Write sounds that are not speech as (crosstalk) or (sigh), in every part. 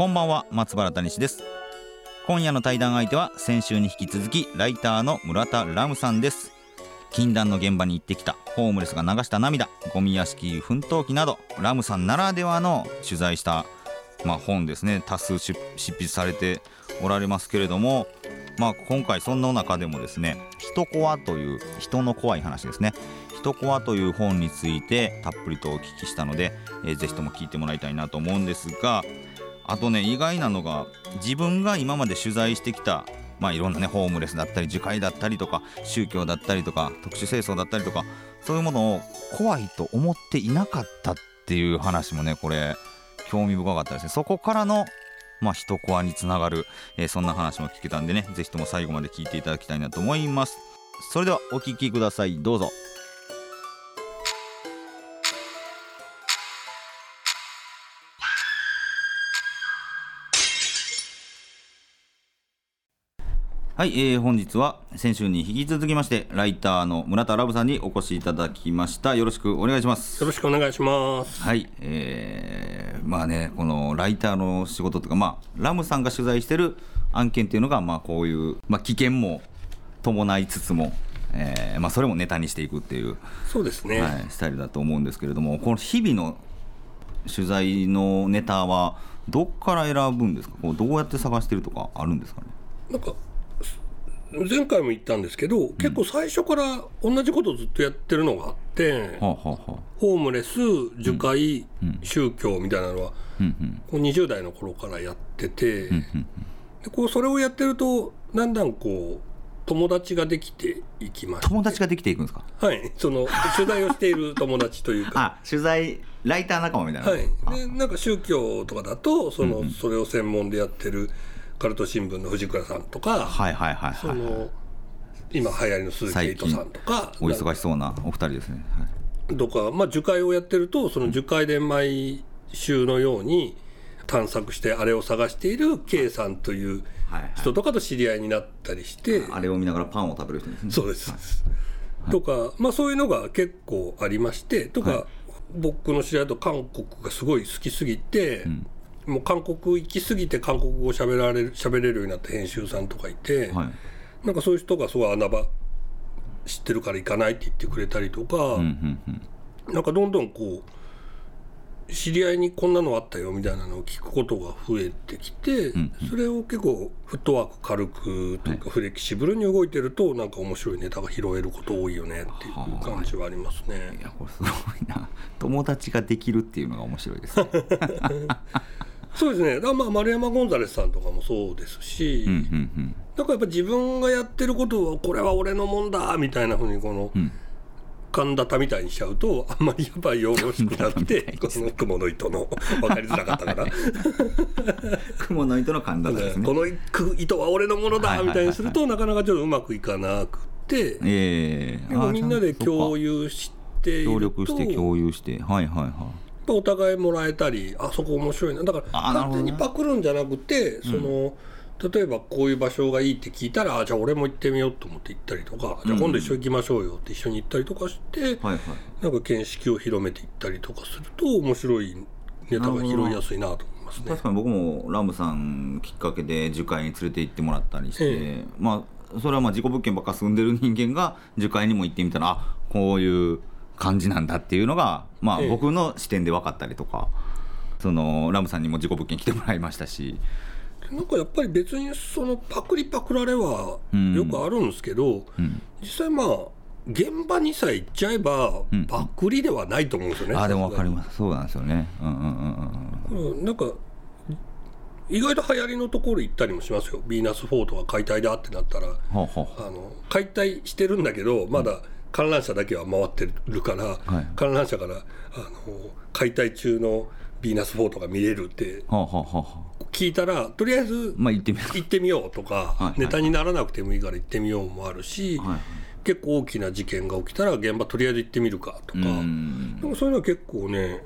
こんばんは松原谷氏です。今夜の対談相手は先週に引き続きライターの村田ラムさんです。禁断の現場に行ってきたホームレスが流した涙ゴミ屋敷奮闘記などラムさんならではの取材したまあ、本ですね。多数執筆されておられますけれども、まあ、今回そんな中でもですね「人コア」という人の怖い話ですね「人コア」という本についてたっぷりとお聞きしたので、えー、ぜひとも聞いてもらいたいなと思うんですがあとね意外なのが自分が今まで取材してきたまあいろんなねホームレスだったり樹海だったりとか宗教だったりとか特殊清掃だったりとかそういうものを怖いと思っていなかったっていう話もねこれ興味深かったですね。そこからのまあ、一コアにつながる、えー、そんな話も聞けたんでね是非とも最後まで聞いていただきたいなと思います。それではお聴きください。どうぞ。はい、えー、本日は先週に引き続きましてライターの村田ラブさんにお越しいただきました。よろしくお願いします。よろしくお願いします。はい、えー、まあねこのライターの仕事とかまあラムさんが取材してる案件っていうのがまあこういうまあ危険も伴いつつもえーまあ、それもネタにしていくっていうそうですね、はい、スタイルだと思うんですけれどもこの日々の取材のネタはどっから選ぶんですか？こうどうやって探してるとかあるんですかね？なんか前回も言ったんですけど、うん、結構最初から同じことをずっとやってるのがあって、はあはあ、ホームレス樹海、うん、宗教みたいなのは、うん、こう20代の頃からやってて、でこうそれをやってるとだんだんこう友達ができていきます友達ができていくんですか？はい。その取材をしている友達というか。(laughs) あ取材ライター仲間みたいなはい。でなんか宗教とかだとその、それを専門でやってるカルト新聞の藤倉さんとか、はいはいはい、はい、その今流行りの鈴木エイトさんとかお忙しそうなお二人ですね、はい、とか、まあ、樹海をやってるとその樹海で毎週のように探索してあれを探している K さんという人とかと知り合いになったりして、あれを見ながらパンを食べる人ですね。そうです、はい、とか、まあ、そういうのが結構ありましてとか、僕の知り合いと韓国がすごい好きすぎて、うんもう韓国行き過ぎて韓国語喋られる喋れるようになった編集さんとかいて、はい、なんかそういう人がすごい穴場知ってるから行かないって言ってくれたりとか、うんうんうん、なんかどんどんこう知り合いにこんなのあったよみたいなのを聞くことが増えてきて、うんうん、それを結構フットワーク軽くというか、フレキシブルに動いてるとなんか面白いネタが拾えること多いよねっていう感じはありますね。いやこれすごいな。友達ができるっていうのが面白いですね。(laughs) そうですね。まあ丸山ゴンザレスさんとかもそうですし、うんうんうん、だからやっぱ自分がやってることをこれは俺のもんだみたいなふうにこの、うん。神田みたいにしちゃうとあんまりやっぱりよろしくなって (laughs) この雲の糸の分かりづらかったから (laughs) 雲の糸の神田ですね。この糸は俺のものだみたいにするとなかなかちょっとうまくいかなくて、えー、でもみんなで共有して協力して共有して。はいはいはいお互いもらえたりあそこ面白いな。だから完全にパクるんじゃなくてその、例えばこういう場所がいいって聞いたらあじゃあ俺も行ってみようと思って行ったりとか、じゃあ今度一緒に行きましょうよって一緒に行ったりとかして、はいはい、なんか見識を広めていったりとかすると面白いネタが拾いやすいなと思いますね。確かに僕もラムさんきっかけで樹海に連れて行ってもらったりして、ええ、まあそれはまあ事故物件ばっか住んでる人間が樹海にも行ってみたらあこういう感じなんだっていうのが、まあ、僕の視点で分かったりとか、そのラムさんにも事故物件来てもらいましたし。なんかやっぱり別にそのパクリパクられはよくあるんですけど、うん。うん、実際まあ現場にさえ行っちゃえばパクリではないと思うんですよね、うんあでも分かります。そうなんですよね。うんうんうんうん。なんか意外と流行りのところ行ったりもしますよ。ヴィーナスフォートが解体だってなったら。あの解体してるんだけどまだ、観覧車だけは回ってるから、はい、観覧車からあの解体中のヴィーナス4とか見れるって聞いたらとりあえずまあ行ってみる行ってみようとか、ネタにならなくてもいいから行ってみようもあるし、はいはい。結構大きな事件が起きたら現場とりあえず行ってみるかとか、うん。なんかそういうのは結構ね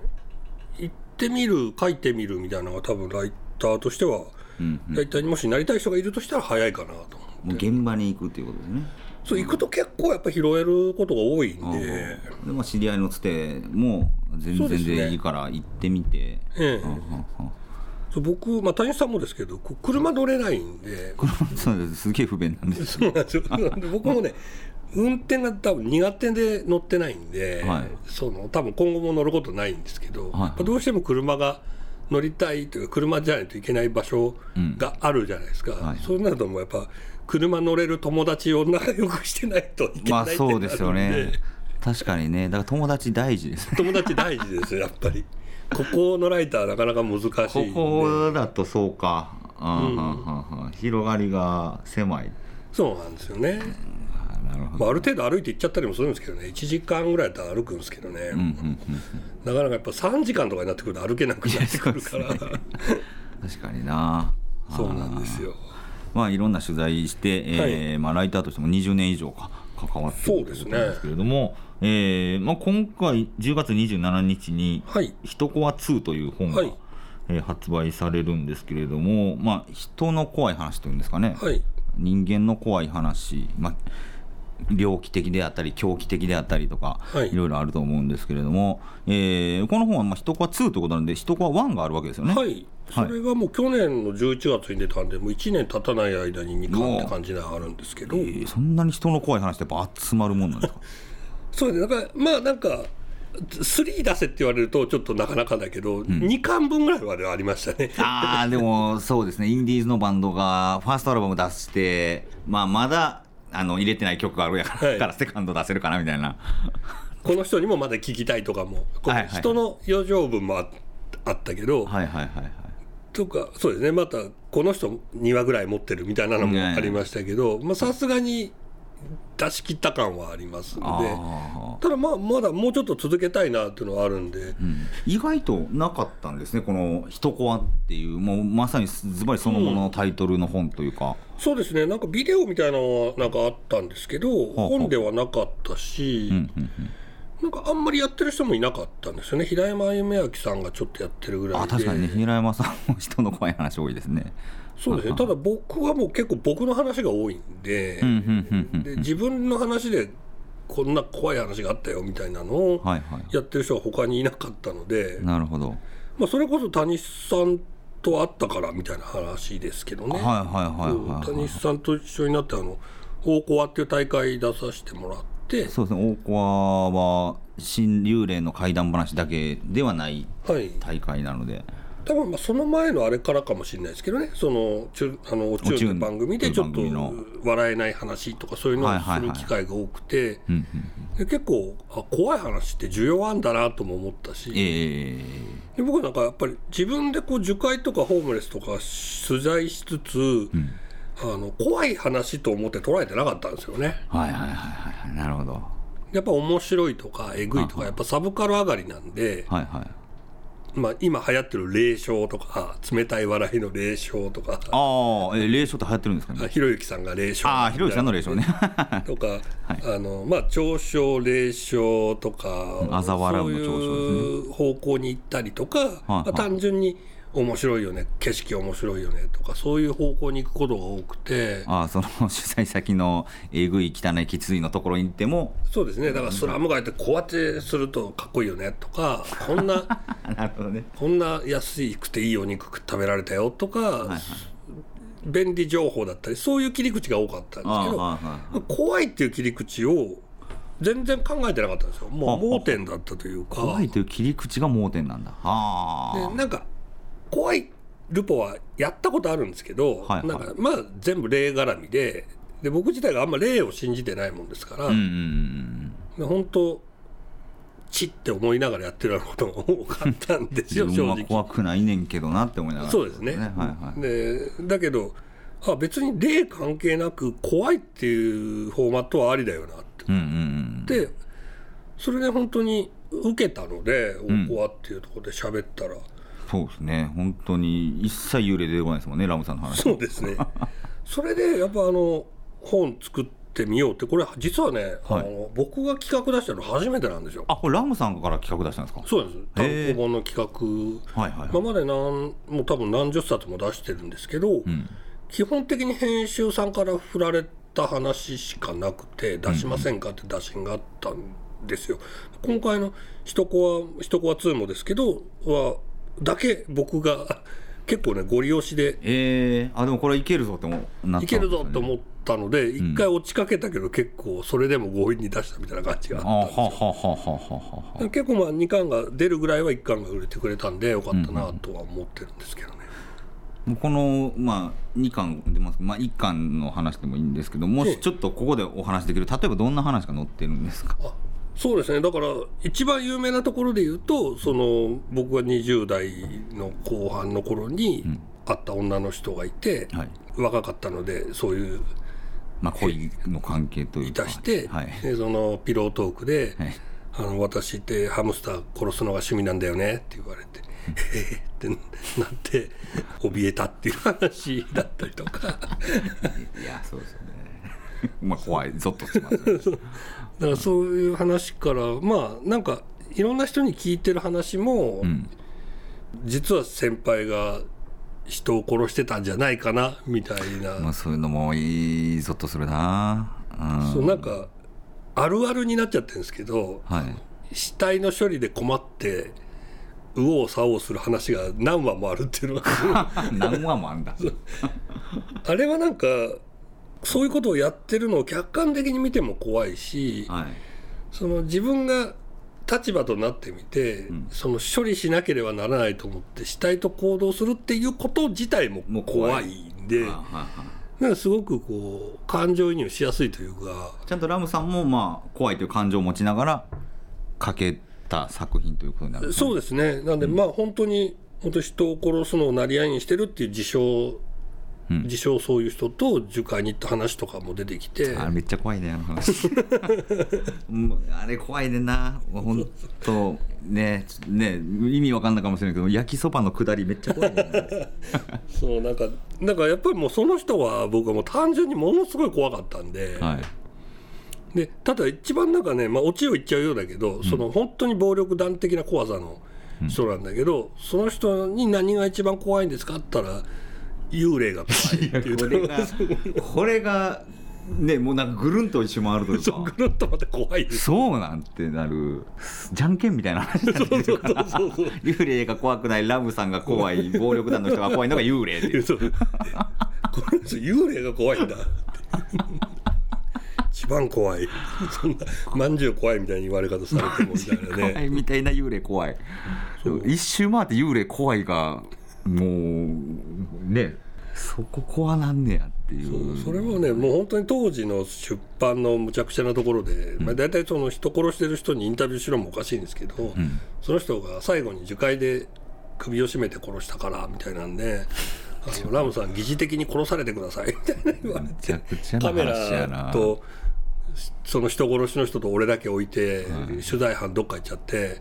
行ってみる書いてみるみたいなのが多分ライターとしては、うん。ライターにもしなりたい人がいるとしたら早いかなと思って。もう現場に行くっていうことですねそう行くと結構やっぱ拾えることが多いんで、でまあ知り合いのつても全然でいいから行ってみて、ええ。はんはんはん。そう僕、まあ、谷さんもですけど車乗れないんで。こ (laughs) れそうです。すげえ不便なんですそうなんですよ。で僕もね運転が多分苦手で乗ってないんで、はい。その多分今後も乗ることないんですけど、はい。どうしても車が乗りたいというか車じゃないといけない場所があるじゃないですか、はい。そうなるともうやっぱ車乗れる友達を仲良くしてないといけまあないってなるんで,、そうですよね。確かにね。だから友達大事ですね。友達大事ですよやっぱり。(laughs) ここのライターなかなか難しいんこで。こだとそうか、広がりが狭い。そうなんですよね、あーなるほど、まあ、ある程度歩いて行っちゃったりもするんですけどね。1時間ぐらいだったら歩くんですけどね、うんうんうんなかなかやっぱ3時間とかになってくると歩けなくなってくるから、(laughs) 確かにな。そうなんですよまあいろんな取材して、えーまあ、ライターとしても20年以上か関わっているというこですけれども、えーまあ、今回10月27日にはい「人コア2」という本が、はい。えー発売されるんですけれども、まあ、人の怖い話というんですかね、はい。人間の怖い話、まあ、猟奇的であったり狂気的であったりとか、はい。いろいろあると思うんですけれども、えーこの本はまあ人コア2ということなんで人コア1があるわけですよね。はい。それがもう去年の11月に出たんでもう1年経たない間に2巻って感じではあるんですけど。えーそんなに人の怖い話ってやっぱ集まるもんなんですか？(laughs) そうですねだからまあなんか3出せって言われるとちょっとなかなかだけど、2巻分ぐらいまではありましたね。(laughs) ああでもそうですね。インディーズのバンドがファーストアルバム出して、まあ、まだあの入れてない曲があるやから,、はい。からセカンド出せるかなみたいな。この人にもまだ聞きたいとかも。こはいはい人の余剰分もああったけど、はいはいはいはい。とかそうですね。またこの人2話ぐらい持ってるみたいなのもありましたけどまあさすがに出し切った感はありますのであただまあまだもうちょっと続けたいなっていうのはあるんで、ー、うん。意外となかったんですねこの「人コア」っていうもうまさにズバリそのもののタイトルの本というか、そうですね。なんかビデオみたいなのはなんかあったんですけど本ではなかったし、うんうんうんなんかあんまりやってる人もいなかったんですよね。平山夢明さんがちょっとやってるぐらいで。あ確かにね。平山さんも人の怖い話多いですね。そうですね。ただ僕はもう結構僕の話が多いんで,、で自分の話でこんな怖い話があったよみたいなのをはいはい。やってる人は他にいなかったので、なるほど。まあ、それこそ谷さんと会ったからみたいな話ですけどね、はいはいはいはい、はい、谷さんと一緒になってあの大コアっていう大会出させてもらってそうですね。大コアは新幽霊の怪談話だけではないはい。大会なので。多分まあその前のあれからかもしれないですけどね。そのチュあのおチューンって番組でちょっと笑えない話とかそういうのをする機会が多くて。結構あ怖い話って需要あんだなとも思ったし。ええ。で僕なんかやっぱり自分でこう樹海とかホームレスとか取材しつつ、あの怖い話と思って捉えてなかったんですよね。はいはいはいはいなるほど。やっぱ面白いとかえぐいとかやっぱサブカル上がりなんで、はいはい。まあ、今流行ってる霊障とか冷たい笑いの霊障とか。ああえ霊障って流行ってるんですかね？ひろゆきさんが霊障ああひろゆきさんの霊障ね。(laughs) とか、あのまあ嘲笑霊障とか嘲笑うの嘲笑ですね。そういう方向に行ったりとか、はい。まあ、単純に面白いよね景色面白いよねとかそういう方向に行くことが多くて。ああその (laughs) 取材先のえぐい汚いきついのところに行っても。そうですね。だからスラム街ってこうやってするとかっこいいよねとかこんな (laughs) なるほどね。こんな安くていいお肉食べられたよとか、はい便利情報だったりそういう切り口が多かったんですけどああはいはい怖いっていう切り口を全然考えてなかったんですよ。もうあ盲点だったというか。怖いという切り口が盲点なんだ。はでなんか怖いルポはやったことあるんですけど、はいはい。なんかまあ全部霊絡みでで僕自体があんま霊を信じてないもんですから、あうんうん本当血って思いながらやってるようなことが多かったんですよ自分は正直。怖くないねんけどなって思いながら。そうですね。はいはいでだけどあ別に霊関係なく怖いっていうフォーマットはありだよなって。うんうんうんでそれで本当に受けたので「おこわ」っていうところで喋ったら、そうですね。本当に一切幽霊出てこないですもんねラムさんの話。そうですね。(laughs) それでやっぱあの本作ってみようってこれ実はね、はい。あの僕が企画出したの初めてなんですよ。あこれラムさんから企画出したんですか？そうです。単行本の企画。はいはい、今まで何もう多分何十冊も出してるんですけど、うん。基本的に編集さんから振られた話しかなくて出しませんかって打診があったんですよ。今回の「ひとこはひとこは2」もですけどはだけ僕が結構ねご利用しでえー、あでもこれいけるぞって思ったんいけるぞと思ったので一回落ちかけたけど結構それでも強引に出したみたいな感じがあはあったんですよ。ははははは結構まあ2巻が出るぐらいは1巻が売れてくれたんでよかったなとは思ってるんですけどね。もうこの、まあ、2巻出ますまあ、1巻の話でもいいんですけどもしちょっとここでお話できる例えばどんな話が載ってるんですか？あそうですね。だから一番有名なところで言うとその僕が20代の後半の頃に会った女の人がいて、はい。若かったのでそういうまあ恋の関係といういかたして、はい。でそのピロートークではい「あの私ってハムスター殺すのが趣味なんだよね」って言われて「ええ」ってなって怯えたっていう話だったりとか。いやそうですよね (laughs) まあ怖いゾッとしますね。(laughs) だからそういう話からまあなんかいろんな人に聞いてる話も、うん。実は先輩が人を殺してたんじゃないかなみたいな、まあそういうのもいいゾッとするな。うん。そうなんかあるあるになっちゃってるんですけどはい。死体の処理で困って右往左往する話が何話もあるっていうのは (laughs) 何話もあんだ。あれはなんかそういうことをやってるのを客観的に見ても怖いしはい。その自分が立場となってみて、その処理しなければならないと思って死体と行動するっていうこと自体も怖い。んで。なんかすごくこう感情移入しやすいというか。ちゃんとラムさんもまあ怖いという感情を持ちながら書けた作品ということになるそうですね。なんでまあ本当に本当人を殺すのをなり合いにしてるっていう自称、自称そういう人と樹海に行った話とかも出てきて。あれめっちゃ怖いねあの話。(laughs) あれ怖いねんな。本当ねね意味わかんないかもしれないけど焼きそばのくだりめっちゃ怖いね (laughs) そうなんかなんかやっぱりもうその人は僕はもう単純にものすごい怖かったんで,、はい。でただ一番なんかね、まあ、オチを言っちゃうようだけど、その本当に暴力団的な怖さの人なんだけど、その人に何が一番怖いんですかって言ったら幽霊が怖いっていう。これがこれがねもうなんかぐるんと一周回るとか。(laughs) ぐるっとまで怖いそうなんてなるじゃんけんみたいな話になってるから。そうそうそう幽霊が怖くないラムさんが怖い暴力団の人が怖いのが幽霊っていこれ幽霊が怖いんだ一番怖い。そんなまんじゅう怖いみたいに言われ方されてもみたいな怖ねいみたいな幽霊怖い。一周回って幽霊怖いがもうねそこ怖なんねやっていう。それはねもう本当に当時の出版のむちゃくちゃなところで、まあ、大体その人殺してる人にインタビューしろもおかしいんですけど、その人が最後に樹海で首を絞めて殺したからみたいなんで (laughs) あのラムさん疑似的に殺されてください。みたいな言われめちゃくちゃなカメラとその人殺しの人と俺だけ置いて、取材班どっか行っちゃって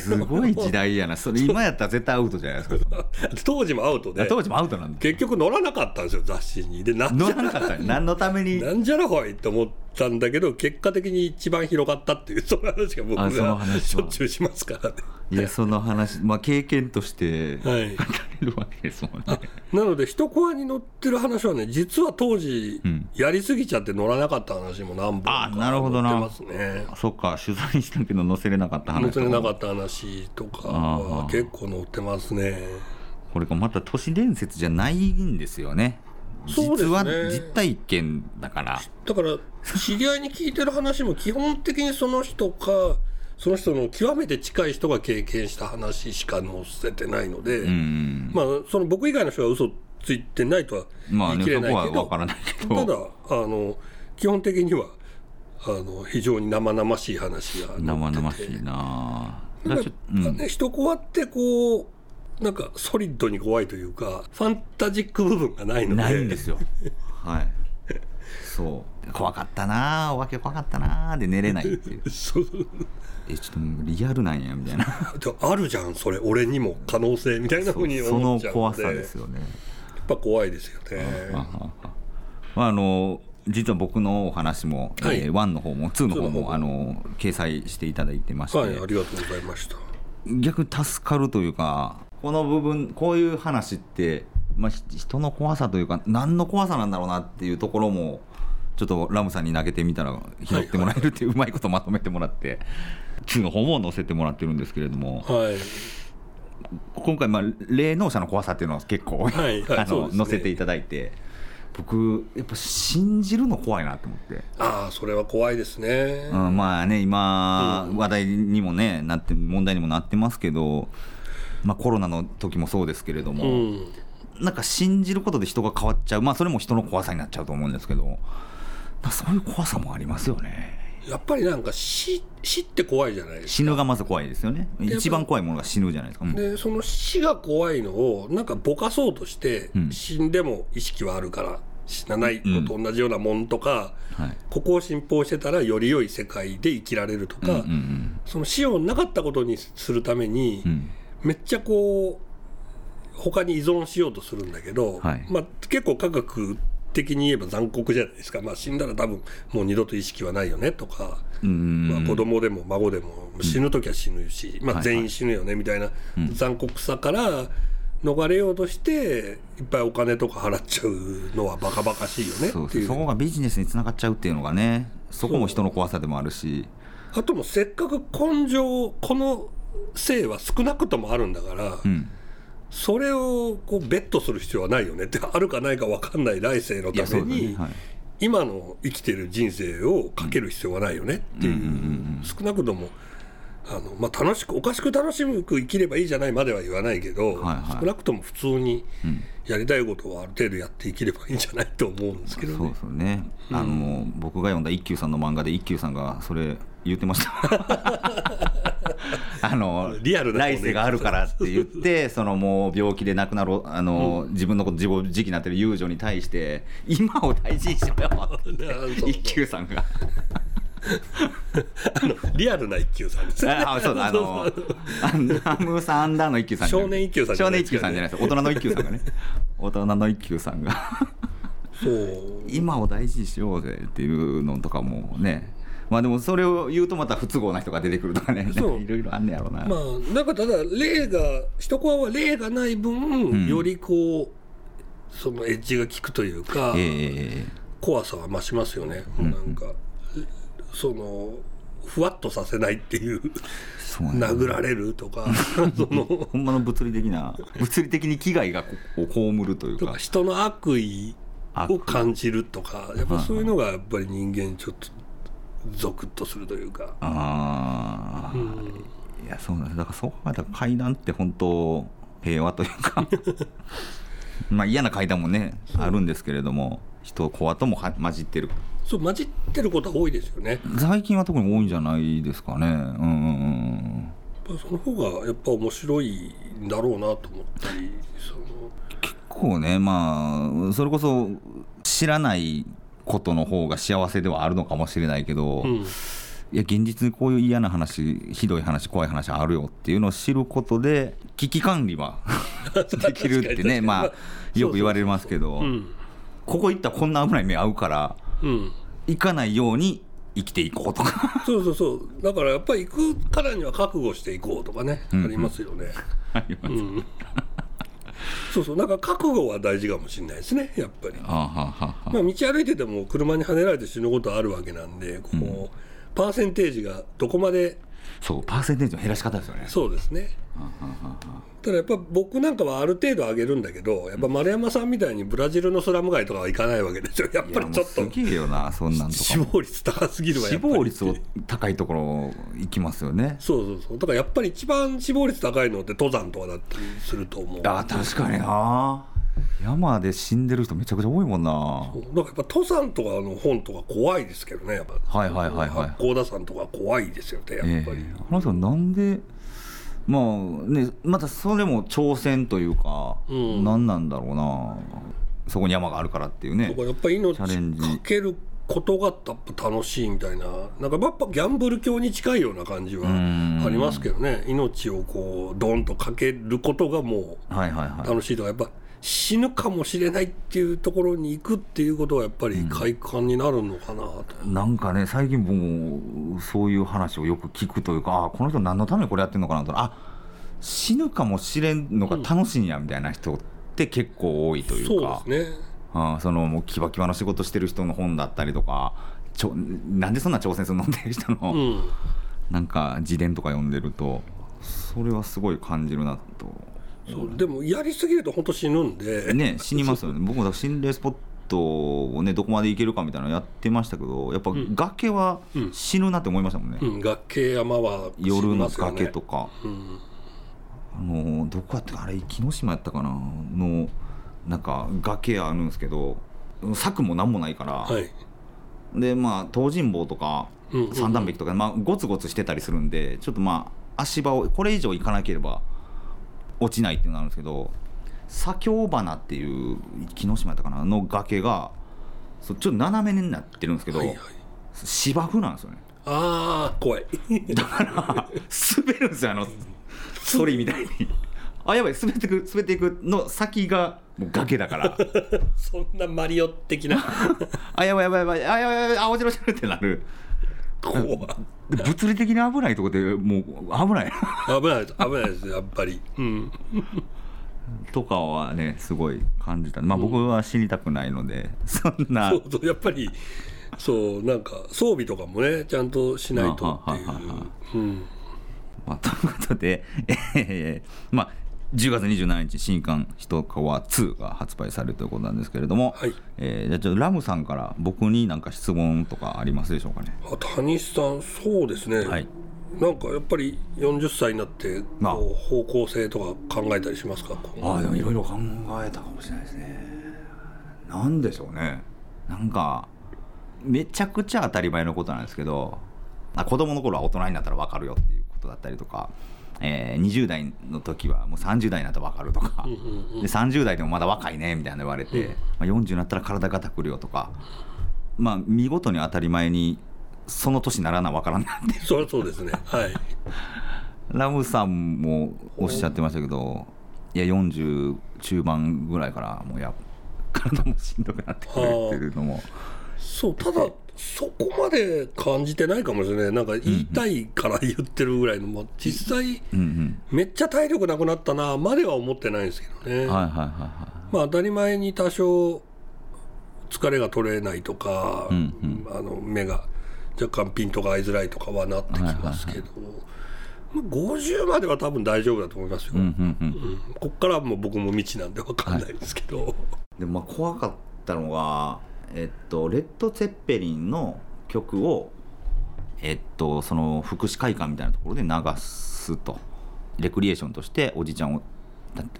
すごい時代やな。それ今やったら絶対アウトじゃないですか。当時もアウトで。当時もアウトなんだ。結局乗らなかったんですよ雑誌に。で乗らなかった。よ何のために？なんじゃらほいと思ったんだけど結果的に一番広がったっていうその話が僕がしょっちゅうしますからね。いやその話まあ経験として書かはい、(laughs) れるわけですもんね。なので一コアに載ってる話はね実は当時ん。やりすぎちゃって乗らなかった話も何本かあなるほどな。載ってますね。そっか取材したけど載せれなかった話載せれなかった話とかは結構載ってますね。これがまた都市伝説じゃないんですよね実は実体験だから。だから知り合いに聞いてる話も基本的にその人かその人の極めて近い人が経験した話しか載せてないので、うんまあその僕以外の人が嘘ついてないとはまあね言い切れないけど、そこは分からないけど。ただあの基本的にはあの非常に生々しい話が載ってて。生々しいなかね、人怖ってこうなんかソリッドに怖いというかファンタジック部分がないので。ないんですよ。(laughs) はい。そう。怖かったなお化け怖かったなで寝れないっていう。(laughs) そう。えちょっとリアルなんやみたいな。(laughs) であるじゃんそれ。俺にも可能性みたいなふうにそ思っちゃうの怖さですよね。やっぱ怖いですよね。まあ、あの実は僕のお話も、はい。えー1の方も2の方2の方もも。あの掲載していただいてまして、はいありがとうございました。逆に助かるというかこの部分こういう話って、まあ、ひ人の怖さというか何の怖さなんだろうなっていうところもちょっとラムさんに投げてみたら拾ってもらえるっていううまいことまとめてもらって2の方も載せてもらってるんですけれども。はい。今回まあ霊能者の怖さっていうのは結構、はいはい (laughs) あの載せていただいて僕やっぱ信じるの怖いなと思って。ああそれは怖いですね、うん、まあね今、うん。話題にもねなって問題にもなってますけど、まあ、コロナの時もそうですけれども、うん。なんか信じることで人が変わっちゃう。まあそれも人の怖さになっちゃうと思うんですけどそういう怖さもありますよね。やっぱりなんか死死って怖いじゃないですか。死ぬがまず怖いですよね。一番怖いものが死ぬじゃないですか、う。んでその死が怖いのをなんかぼかそうとして、うん。死んでも意識はあるから死なないのと同じようなもんとか、はい。ここを信奉してたらより良い世界で生きられるとか、うんうんその死をなかったことにするために、うんうんめっちゃこう他に依存しようとするんだけど、はい。まあ、結構科学的に言えば残酷じゃないですか、まあ、死んだら多分もう二度と意識はないよねとか、うんまあ、子供でも孫でも死ぬ時は死ぬし、まあ、はい全員死ぬよねみたいなうん。残酷さから逃れようとしていっぱいお金とか払っちゃうのはバカバカしいよねっていう。そこがビジネスにつながっちゃうっていうのがねそこも人の怖さでもあるし。あともうせっかく根性この性は少なくともあるんだから、うん。それをこうベットする必要はないよねって (laughs) あるかないか分かんない来世のために、ね。はい。今の生きてる人生をかける必要はないよねっていう,、うんうんうん。少なくともあの、まあ、楽しくおかしく楽しく生きればいいじゃないまでは言わないけど、はいはい。少なくとも普通にうん。やりたいことをある程度やっていければいいんじゃないと思うんですけどそうねで。すよね、あの僕が読んだ一休さんの漫画で一休さんがそれ言ってました。(laughs) あのリアルな方ね。来世があるからって言って (laughs) そのもう病気で亡くなるあの、自分のこと自暴自棄になってる遊女に対して今を大事にしろよって (laughs) 一休さんがあのリアルな一休さんですね。あそうだあのムさんアンダーの一休さん少年一休さんじゃ少年ないですか。一休さんじゃないです。大人の一休さんがね。(laughs) 大人の一休さんが。そう。今を大事にしようぜっていうのとかもね。まあでもそれを言うとまた不都合な人が出てくるとかね。(laughs) いろいろあんねやろうな、まあなんかただ霊が一コアは霊がない分、ん。よりこうそのエッジが効くというか、え怖さは増しますよね、んなんかそのふわっとさせないっていうえそうなんだ殴られるとか (laughs) そのほんまの物理的な物理的に危害がこを被るというか。人の悪意を感じるとかやっぱそういうのがやっぱり人間ちょっとゾクッとするというか。ああ、うん。いやそうなんです。だからそう考えたら階段って本当平和というか。(laughs) まあ嫌な階段もねあるんですけれども人コアともは混じってるそう混じってることは多いですよね。最近は特に多いんじゃないですかね。うんうんうんやっぱその方がやっぱ面白いんだろうなと思ったりその。結構ねまあそれこそ知らないことの方が幸せではあるのかもしれないけど、うん。いや現実にこういう嫌な話ひどい話怖い話あるよっていうのを知ることで危機管理は (laughs) できるってねまあよく言われますけど、うん。ここ行ったらこんな危ない目合うからうん行かないように生きていこうとか。そうそうそう。だからやっぱり行くからには覚悟していこうとかね、うん。ありますよね。(laughs) あります、うん。そうそう。なんか覚悟は大事かもしれないですねやっぱり。あははは。まあ、道歩いてても車にはねられて死ぬことあるわけなんでこう、パーセンテージがどこまでそうパーセンテージの減らし方ですよね。そうですねただやっぱ僕なんかはある程度上げるんだけどやっぱ丸山さんみたいにブラジルのスラム街とかは行かないわけですよ。やっぱりちょっとすげえよなそんなんとか。死も亡率高すぎるわや死っぱり。亡率を高いところ行きますよね。そうそうそう。だからやっぱり一番死亡率高いのって登山とかだったりすると思う。あ確かにな。山で死んでる人めちゃくちゃ多いもんな。だからやっぱ登山とかの本とか怖いですけどねやっぱ。はいはいはいはい。八甲田山とか怖いですよねやっえぱり、え。あの人なんでまあねまたそれも挑戦というか、うん。何なんだろうな。そこに山があるからっていうねやっぱり命チャレンジ。かけることがやっぱ楽しいみたいな。なんかやっぱギャンブル教に近いような感じはん。ありますけどね。命をこうドンとかけることがもはいはいはい。う楽しいとかやっぱ死ぬかもしれないっていうところに行くっていうことはやっぱり快感になるのかなと、なんかね最近もうそういう話をよく聞くというかあこの人何のためにこれやってるのかなと。あ死ぬかもしれんのが楽しいんやみたいな人って結構多いというか、そうですね。あそのもうキバキバの仕事してる人の本だったりとかちょなんでそんな挑戦するのっていう人の、うん。なんか自伝とか読んでるとそれはすごい感じるなと。そうでもやりすぎると本当死ぬんで、ね死にますよね。僕も心霊スポットをねどこまで行けるかみたいなのやってましたけどやっぱ崖はうん。死ぬなって思いましたもんね、うん、崖山は死夜のにますよね。崖とか、うん。あのどこやったかあれ木ノ島やったかな。のなんか崖あるんですけど柵も何もないから、はい。でまあ東尋坊とかうんうんうん。三段壁とか、まあ、ゴツゴツしてたりするんでちょっとまあ足場をこれ以上行かなければ落ちないっていうのがあるんですけど左京花っていう木ノ島やったかなの崖がちょっと斜めになってるんですけど、はいはい。芝生なんですよね。ああ怖い。だから滑るんですよあのソリみたいに。あやばい滑ってく滑っていくの先がもう崖だから。(laughs) そんなマリオ的な。(laughs) あやばいやばいやばいあやばいやばいあ落ちる落ちるってなる物理的に危ないとこでもう危ない。危ないです。危ないですやっぱり。うん。とかはねすごい感じた。まあ僕は死にたくないのでそんな。そうそうやっぱりそうなんか装備とかもねちゃんとしないとっていう。うん。まあ、ということで、えーまあ、10月27日新刊「ひとかわ2」が発売されるということなんですけれども、はいえーじゃあちょっとラムさんから僕になんか質問とかありますでしょうかね。あ谷さんそうですね、はいなんかやっぱり40歳になってまあこう方向性とか考えたりしますか？ああでもいろいろ考えたかもしれないですね。なんでしょうね。なんかめちゃくちゃ当たり前のことなんですけどあ子供の頃は大人になったら分かるよっていうことだったりとか、えー20代の時はもう30代になったら分かるとか、で30代でもまだ若いねみたいなの言われて、まあ、40になったら体がたくるよとか。まあ見事に当たり前にその年にならな分からんなってそりゃそうですね。はい。(laughs) ラムさんもおっしゃってましたけどいや40中盤ぐらいからもうや体もしんどくなってくるっていうのもそうただそこまで感じてないかもしれない。なんか言いたいから言ってるぐらいの、まあ、実際うんめっちゃ体力なくなったなまでは思ってないんですけどね、うんはいはいはいはまあ当たり前に多少疲れが取れないとか、うんあの目が若干ピントが合いづらいとかはなってきますけど、まあ、50までは多分大丈夫だと思いますよ、いうんうんうん。うん。こっからはもう僕も未知なんで分かんないですけど、でまあ怖かったのがえっとレッド・ツェッペリンの曲をえっとその福祉会館みたいなところで流すと。レクリエーションとしておじちゃんを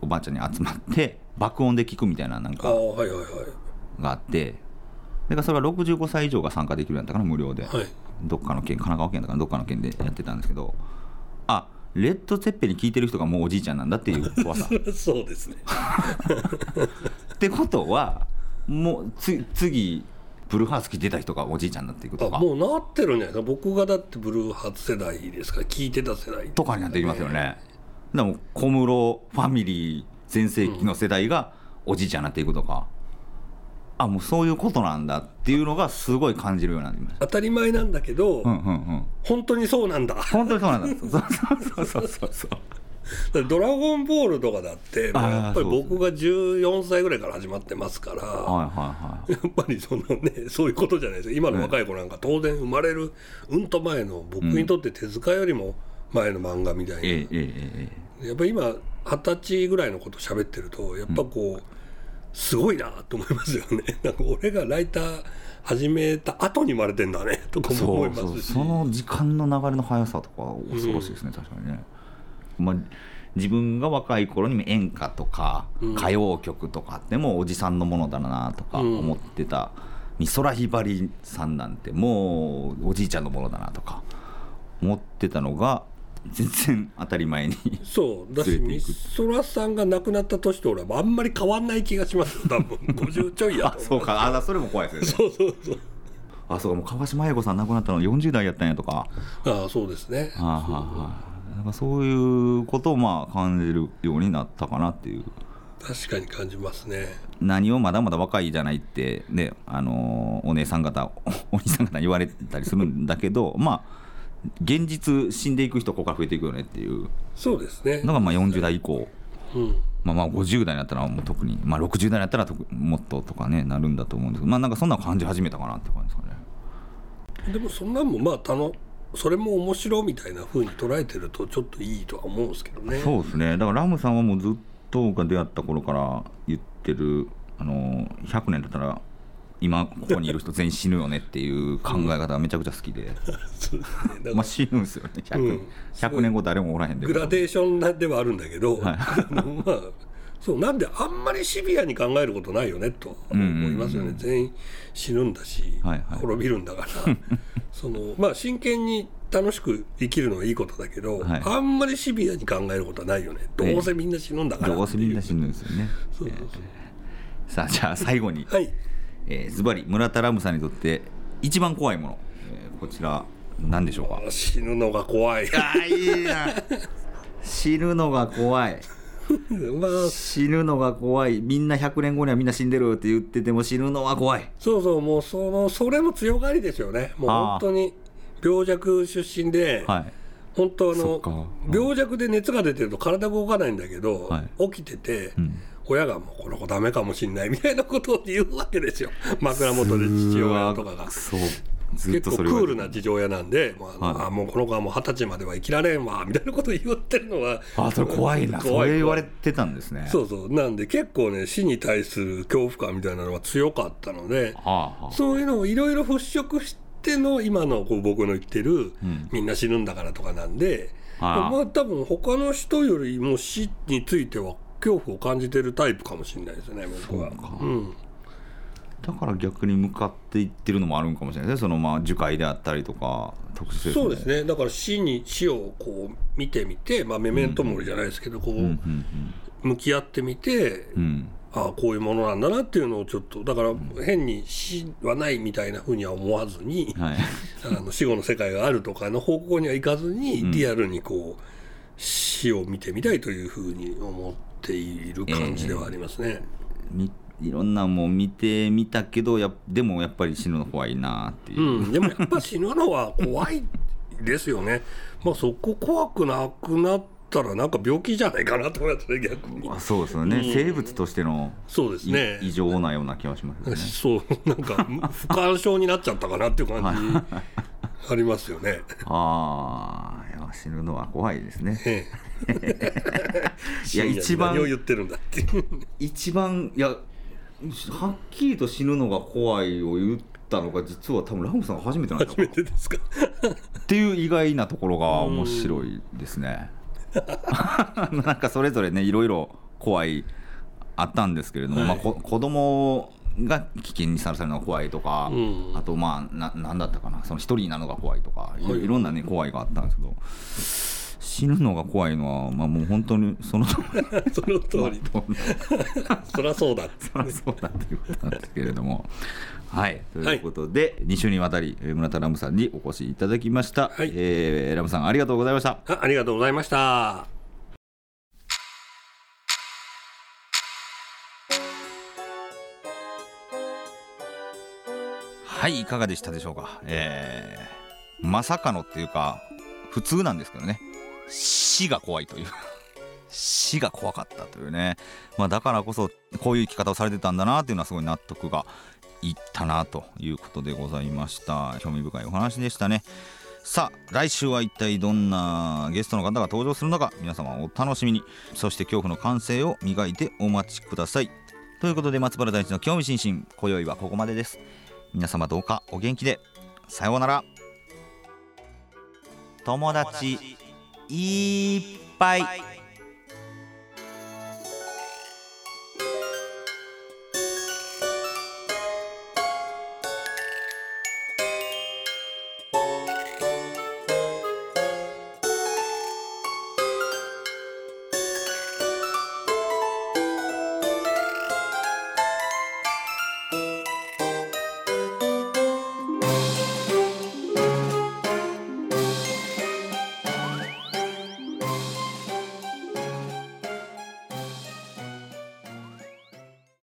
おばあちゃんに集まって爆音で聴くみたいななんかがあって。だからそれは65歳以上が参加できるんやったかな無料で、はい。どっかの県神奈川県だからどっかの県でやってたんですけど。あレッド・ツェッペリン聴いてる人がもうおじいちゃんなんだっていう怖さ。(laughs) そうですね。(laughs) ってことはもうつ次ブルーハーツ着てた人がおじいちゃんになっていくとかあもうなってるんじゃないですか僕がだってブルーハーツ世代ですから聞いてた世代とかになっていきますよね。でも小室ファミリー全盛期の世代がおじいちゃんになっていくとか、あもうそういうことなんだっていうのがすごい感じるようになりました。当たり前なんだけど、うんうんうん。本当にそうなんだ本当にそうなんだ。そうそうそうそうそう。(laughs) ドラゴンボールとかだって、やっぱり僕が14歳ぐらいから始まってますから、はいはやっぱりそのねそういうことじゃないですか今の若い子なんか当然生まれるうんと前の僕にとって手塚よりも前の漫画みたいな、いはい。えええええ。やっぱり今二十歳ぐらいのこと喋ってるとやっぱこう、すごいなと思いますよね。(laughs) なんか俺がライター始めた後に生まれてんだねとかえも思いますし。その時間の流れの速さとか恐ろしいですね、確かにね。まあ自分が若い頃に演歌とかうん。歌謡曲とかってもうおじさんのものだなとか思ってた。美空ひばりさんなんてもうおじいちゃんのものだなとか思ってたのが全然当たり前にそう。だし美空さんが亡くなった年と俺はあんまり変わんない気がしますよ多分。(laughs) 50ちょいやそうか。あそれも怖いですよね。そうそうそう。あそうか。もう川島英子さん亡くなったの40代やったんやとか。ああそうですね。はあはあはあなんかそういうことをまあ感じるようになったかなっていう。確かに感じますね。何をまだまだ若いじゃないってねあのーお姉さん方お (laughs) お兄さん方言われたりするんだけどまあ現実死んでいく人ここから増えていくよねっていう。そうですね。のがまあ40代以降。うん。まあ、まあ50代になったらもう特に、まあ、60代になったら特もっととかねなるんだと思うんですけどまあなんかそんなの感じ始めたかなって感じですかね。でもそんなんもまあたのそれも面白みたいな風に捉えてるとちょっといいとは思うんですけどね。そうですね。だからラムさんはもうずっと僕が出会った頃から言ってるあの100年だったら今ここにいる人全員死ぬよねっていう考え方がめちゃくちゃ好きで、(laughs) そうですね。だからまあ死ぬんですよね 100,、うん。100年後誰もおらへんで。グラデーションなではあるんだけど、はい。(laughs) まあそうなんであんまりシビアに考えることないよねと思いますよね、全員死ぬんだし、はいはい。滅びるんだから。(laughs) そのまあ真剣に楽しく生きるのはいいことだけど、はい。あんまりシビアに考えることはないよね。どうせみんな死ぬんだからどうせみんな死ぬんですよね。いうそうそう。さあじゃあ最後にそうはい。えーズバリ村田ラムさんにとって一番怖いもの、えーこちら何でしょうか？死ぬのが怖い。死ぬのが怖い (laughs) まあ。死ぬのが怖い。みんな100年後にはみんな死んでるって言ってても死ぬのは怖い。そうそうもうそのそれも強がりですよね。もう本当に病弱出身で、はい。本当あそっか。の病弱で熱が出てると体動かないんだけど、はい。起きてて、ん。親がもうこの子ダメかもしれないみたいなことを言うわけですよ。枕元で父親とかが。そ。うずっ結構クとそれをールな父親なんで、まあはいあもうこの子はもう二十歳までは生きられんわみたいなことを言ってるのはあそれ怖いな。そ怖い。れ言われてたんですね。そうそう。なんで結構ね死に対する恐怖感みたいなのは強かったのではあはあ。そういうのをいろいろ払拭しての今のこう僕の言ってる、ん。みんな死ぬんだからとかなんで、ああ。まあ多分他の人よりも死については恐怖を感じてるタイプかもしれないですね僕は。うんだから逆に向かっていってるのもあるんかもしれないですね。そのまあ樹海であったりとか特殊そうですね。だから死に死をこう見てみて、まあ、メメントモリじゃないですけど、こう、うん向き合ってみて、うん。うんああこういうものなんだなっていうのをちょっとだから変に死はないみたいなふうには思わずに、はい。(laughs) あの死後の世界があるとかの方向にはいかずに、リアルにこう死を見てみたいというふうに思っている感じではありますね。みいろんなもん見てみたけどやでもやっぱり死ぬの怖いなっていうう、ん、でもやっぱ死ぬのは怖いですよね。(laughs) まあそこ怖くなくなったらなんか病気じゃないかなと思いますね逆に。あそうですよね、生物としてのそうですいね。異常なような気がしますね (laughs) そうなんか不干渉になっちゃったかなっていう感じありますよね。(laughs) ああ死ぬのは怖いですねええいや一番何を言ってるんだっていう。一番いやはっきりと死ぬのが怖いを言ったのが実は多分ラムさんが初めてなん初めてですか。っていう意外なところが面白いですね。(laughs) なんかそれぞれねいろいろ怖いあったんですけれども、はい。まあ、こ子供が危険にさらされるのが怖いとか、うん。あとまあななんだったかなその一人になるのが怖いとかいろんなね怖いがあったんですけど死ぬのが怖いのは、まあ、もう本当にその通り (laughs) その通り。(laughs) そりゃそうだって。そりゃそうだということなんですけれども。はい、ということで、2週にわたりえー村田ラムさんにお越しいただきました、はいえーラムさんありがとうございましたあありがとうございました。はいいかがでしたでしょうか、えーまさかのっていうか普通なんですけどね死が怖いという。死が怖かったというね、まあ、だからこそこういう生き方をされてたんだなっていうのはすごい納得がいったなということでございました。興味深いお話でしたね。さあ来週は一体どんなゲストの方が登場するのか皆様お楽しみに。そして恐怖の感性を磨いてお待ちください。ということで松原大地の興味津々今宵はここまでです。皆様どうかお元気で。さようなら。友達。いっぱい。